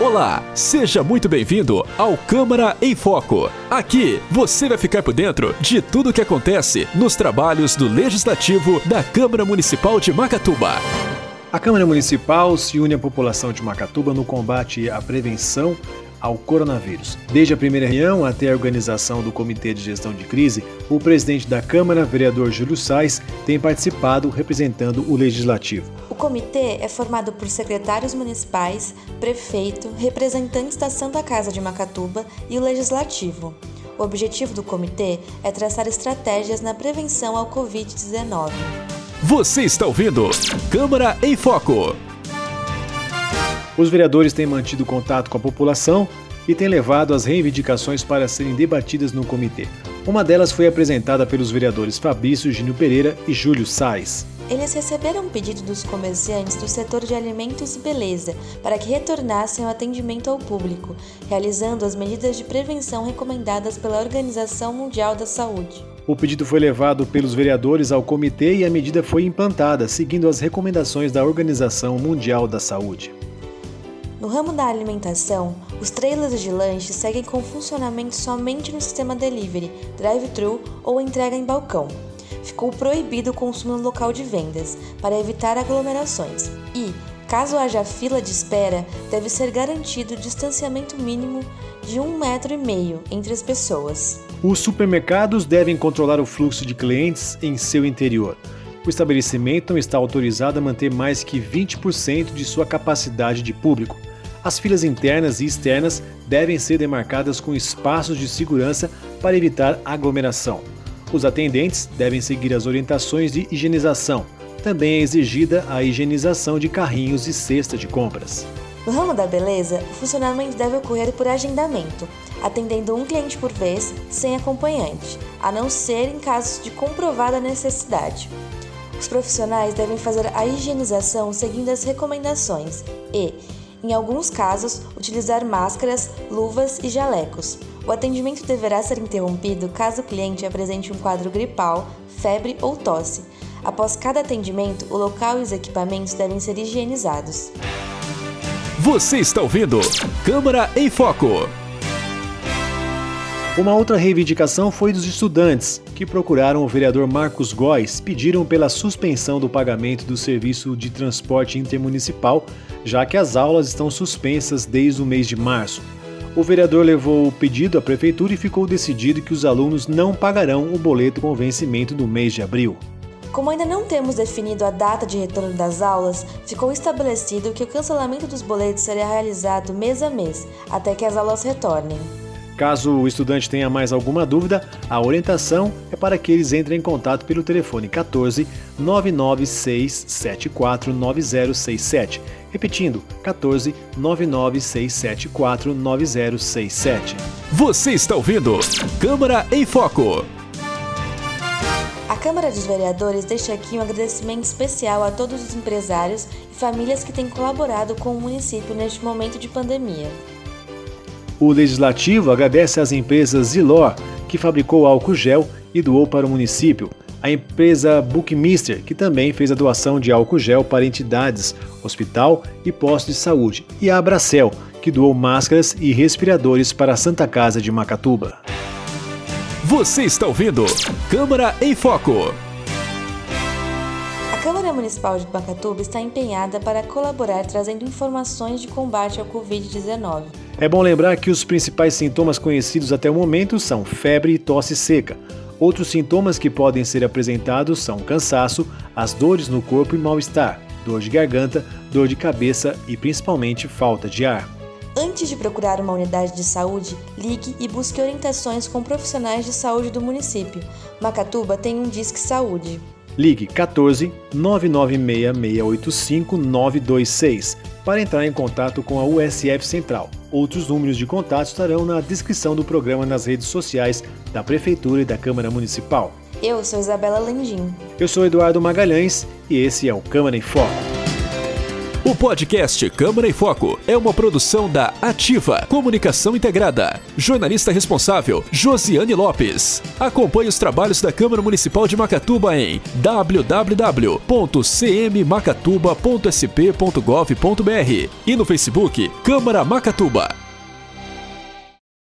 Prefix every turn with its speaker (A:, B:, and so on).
A: Olá, seja muito bem-vindo ao Câmara em Foco. Aqui você vai ficar por dentro de tudo o que acontece nos trabalhos do Legislativo da Câmara Municipal de Macatuba.
B: A Câmara Municipal se une à população de Macatuba no combate à prevenção ao coronavírus. Desde a primeira reunião até a organização do Comitê de Gestão de Crise, o presidente da Câmara, vereador Júlio Sais, tem participado representando o Legislativo.
C: O comitê é formado por secretários municipais, prefeito, representantes da Santa Casa de Macatuba e o Legislativo. O objetivo do comitê é traçar estratégias na prevenção ao Covid-19.
A: Você está ouvindo Câmara em Foco.
B: Os vereadores têm mantido contato com a população e têm levado as reivindicações para serem debatidas no comitê. Uma delas foi apresentada pelos vereadores Fabrício Gínio Pereira e Júlio Sais.
C: Eles receberam um pedido dos comerciantes do setor de alimentos e beleza para que retornassem ao atendimento ao público, realizando as medidas de prevenção recomendadas pela Organização Mundial da Saúde.
B: O pedido foi levado pelos vereadores ao comitê e a medida foi implantada, seguindo as recomendações da Organização Mundial da Saúde.
C: No ramo da alimentação, os trailers de lanche seguem com funcionamento somente no sistema delivery, drive-thru ou entrega em balcão. Ficou proibido o consumo no local de vendas, para evitar aglomerações. E, caso haja fila de espera, deve ser garantido o distanciamento mínimo de um metro e meio entre as pessoas.
B: Os supermercados devem controlar o fluxo de clientes em seu interior. O estabelecimento não está autorizado a manter mais que 20% de sua capacidade de público. As filas internas e externas devem ser demarcadas com espaços de segurança para evitar aglomeração. Os atendentes devem seguir as orientações de higienização. Também é exigida a higienização de carrinhos e cesta de compras.
C: No ramo da beleza, o funcionamento deve ocorrer por agendamento, atendendo um cliente por vez, sem acompanhante, a não ser em casos de comprovada necessidade. Os profissionais devem fazer a higienização seguindo as recomendações e, em alguns casos, utilizar máscaras, luvas e jalecos. O atendimento deverá ser interrompido caso o cliente apresente um quadro gripal, febre ou tosse. Após cada atendimento, o local e os equipamentos devem ser higienizados.
A: Você está ouvindo Câmara em Foco.
B: Uma outra reivindicação foi dos estudantes, que procuraram o vereador Marcos Góes, pediram pela suspensão do pagamento do serviço de transporte intermunicipal, já que as aulas estão suspensas desde o mês de março. O vereador levou o pedido à prefeitura e ficou decidido que os alunos não pagarão o boleto com vencimento do mês de abril.
C: Como ainda não temos definido a data de retorno das aulas, ficou estabelecido que o cancelamento dos boletos será realizado mês a mês, até que as aulas retornem.
B: Caso o estudante tenha mais alguma dúvida, a orientação é para que eles entrem em contato pelo telefone 14 99674 9067. Repetindo, 14 99674 9067.
A: Você está ouvindo Câmara em Foco.
C: A Câmara dos Vereadores deixa aqui um agradecimento especial a todos os empresários e famílias que têm colaborado com o município neste momento de pandemia.
B: O Legislativo agradece às empresas Zilor, que fabricou álcool gel e doou para o município, a empresa Bookmister, que também fez a doação de álcool gel para entidades, hospital e postos de saúde, e a Abracel, que doou máscaras e respiradores para a Santa Casa de Macatuba.
A: Você está ouvindo Câmara em Foco.
C: Municipal de Macatuba está empenhada para colaborar trazendo informações de combate ao Covid-19.
B: É bom lembrar que os principais sintomas conhecidos até o momento são febre e tosse seca. Outros sintomas que podem ser apresentados são cansaço, as dores no corpo e mal-estar, dor de garganta, dor de cabeça e principalmente falta de ar.
C: Antes de procurar uma unidade de saúde, ligue e busque orientações com profissionais de saúde do município. Macatuba tem um Disque Saúde.
B: Ligue 14 996 685 926 para entrar em contato com a USF Central. Outros números de contato estarão na descrição do programa nas redes sociais da Prefeitura e da Câmara Municipal.
C: Eu sou Isabela Landim.
B: Eu sou Eduardo Magalhães e esse é o Câmara em Foco.
A: O podcast Câmara em Foco é uma produção da Ativa Comunicação Integrada. Jornalista responsável, Josiane Lopes. Acompanhe os trabalhos da Câmara Municipal de Macatuba em www.cmmacatuba.sp.gov.br e no Facebook Câmara Macatuba.